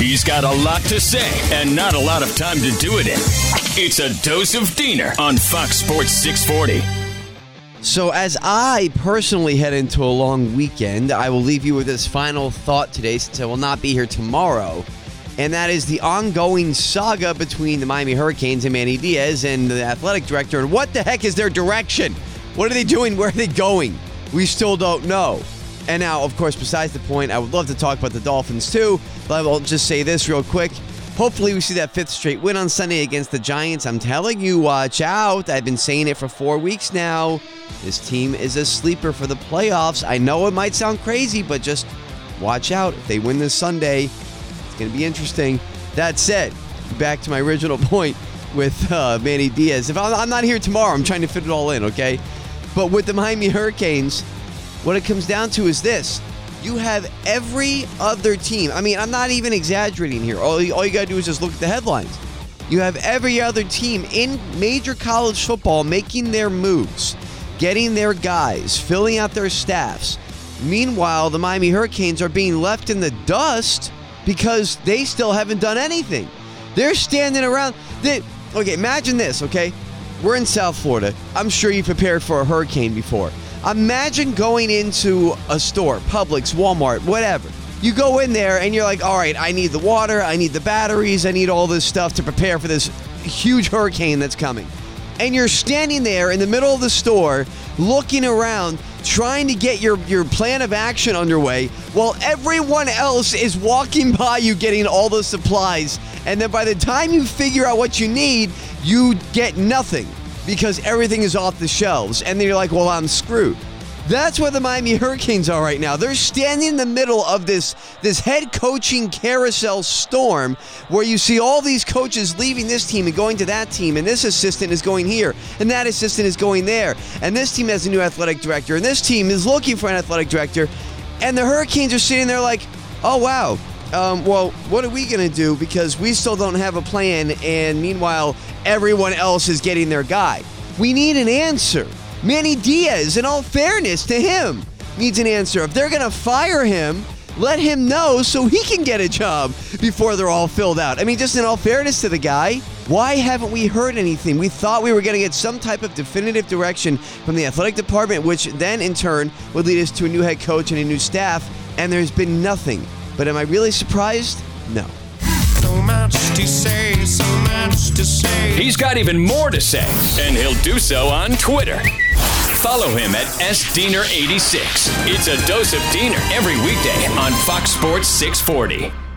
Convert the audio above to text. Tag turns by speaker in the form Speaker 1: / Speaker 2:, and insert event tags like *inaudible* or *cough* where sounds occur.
Speaker 1: He's got a lot to say and not a lot of time to do it in. It's a dose of Diener on Fox Sports 640.
Speaker 2: So, as I personally head into a long weekend, I will leave you with this final thought today since I will not be here tomorrow. And that is the ongoing saga between the Miami Hurricanes and Manny Diaz and the athletic director. And what the heck is their direction? What are they doing? Where are they going? We still don't know. And now, of course, besides the point, I would love to talk about the Dolphins too, but I will just say this real quick. Hopefully, we see that fifth straight win on Sunday against the Giants. I'm telling you, watch out. I've been saying it for four weeks now. This team is a sleeper for the playoffs. I know it might sound crazy, but just watch out. If they win this Sunday, it's going to be interesting. That said, back to my original *laughs* point with uh, Manny Diaz. If I'm not here tomorrow, I'm trying to fit it all in, okay? But with the Miami Hurricanes, what it comes down to is this you have every other team. I mean, I'm not even exaggerating here. All, all you got to do is just look at the headlines. You have every other team in major college football making their moves, getting their guys, filling out their staffs. Meanwhile, the Miami Hurricanes are being left in the dust because they still haven't done anything. They're standing around. They, okay, imagine this, okay? We're in South Florida. I'm sure you prepared for a hurricane before. Imagine going into a store, Publix, Walmart, whatever. You go in there and you're like, all right, I need the water, I need the batteries, I need all this stuff to prepare for this huge hurricane that's coming. And you're standing there in the middle of the store looking around, trying to get your, your plan of action underway while everyone else is walking *laughs* by you getting all the supplies. And then by the time you figure out what you need, you get nothing because everything is off the shelves. And then you're like, well, I'm screwed. That's where the Miami Hurricanes are right now. They're standing in the middle of this this head coaching carousel storm where you see all these coaches leaving this team and going to that team and this assistant is going here and that assistant is going there and this team has a new athletic director and this team is looking for an athletic director and the Hurricanes are sitting there like, "Oh wow, um, well, what are we going to do? Because we still don't have a plan, and meanwhile, everyone else is getting their guy. We need an answer. Manny Diaz, in all fairness to him, needs an answer. If they're going to fire him, let him know so he can get a job before they're all filled out. I mean, just in all fairness to the guy, why haven't we heard anything? We thought we were going to get some type of definitive direction from the athletic department, which then in turn would lead us to a new head coach and a new staff, and there's been nothing. But am I really surprised? No.
Speaker 3: So much to say, so much to say.
Speaker 1: He's got even more to say, and he'll do so on Twitter. Follow him at SDiener86. It's a dose of Diener every weekday on Fox Sports 640.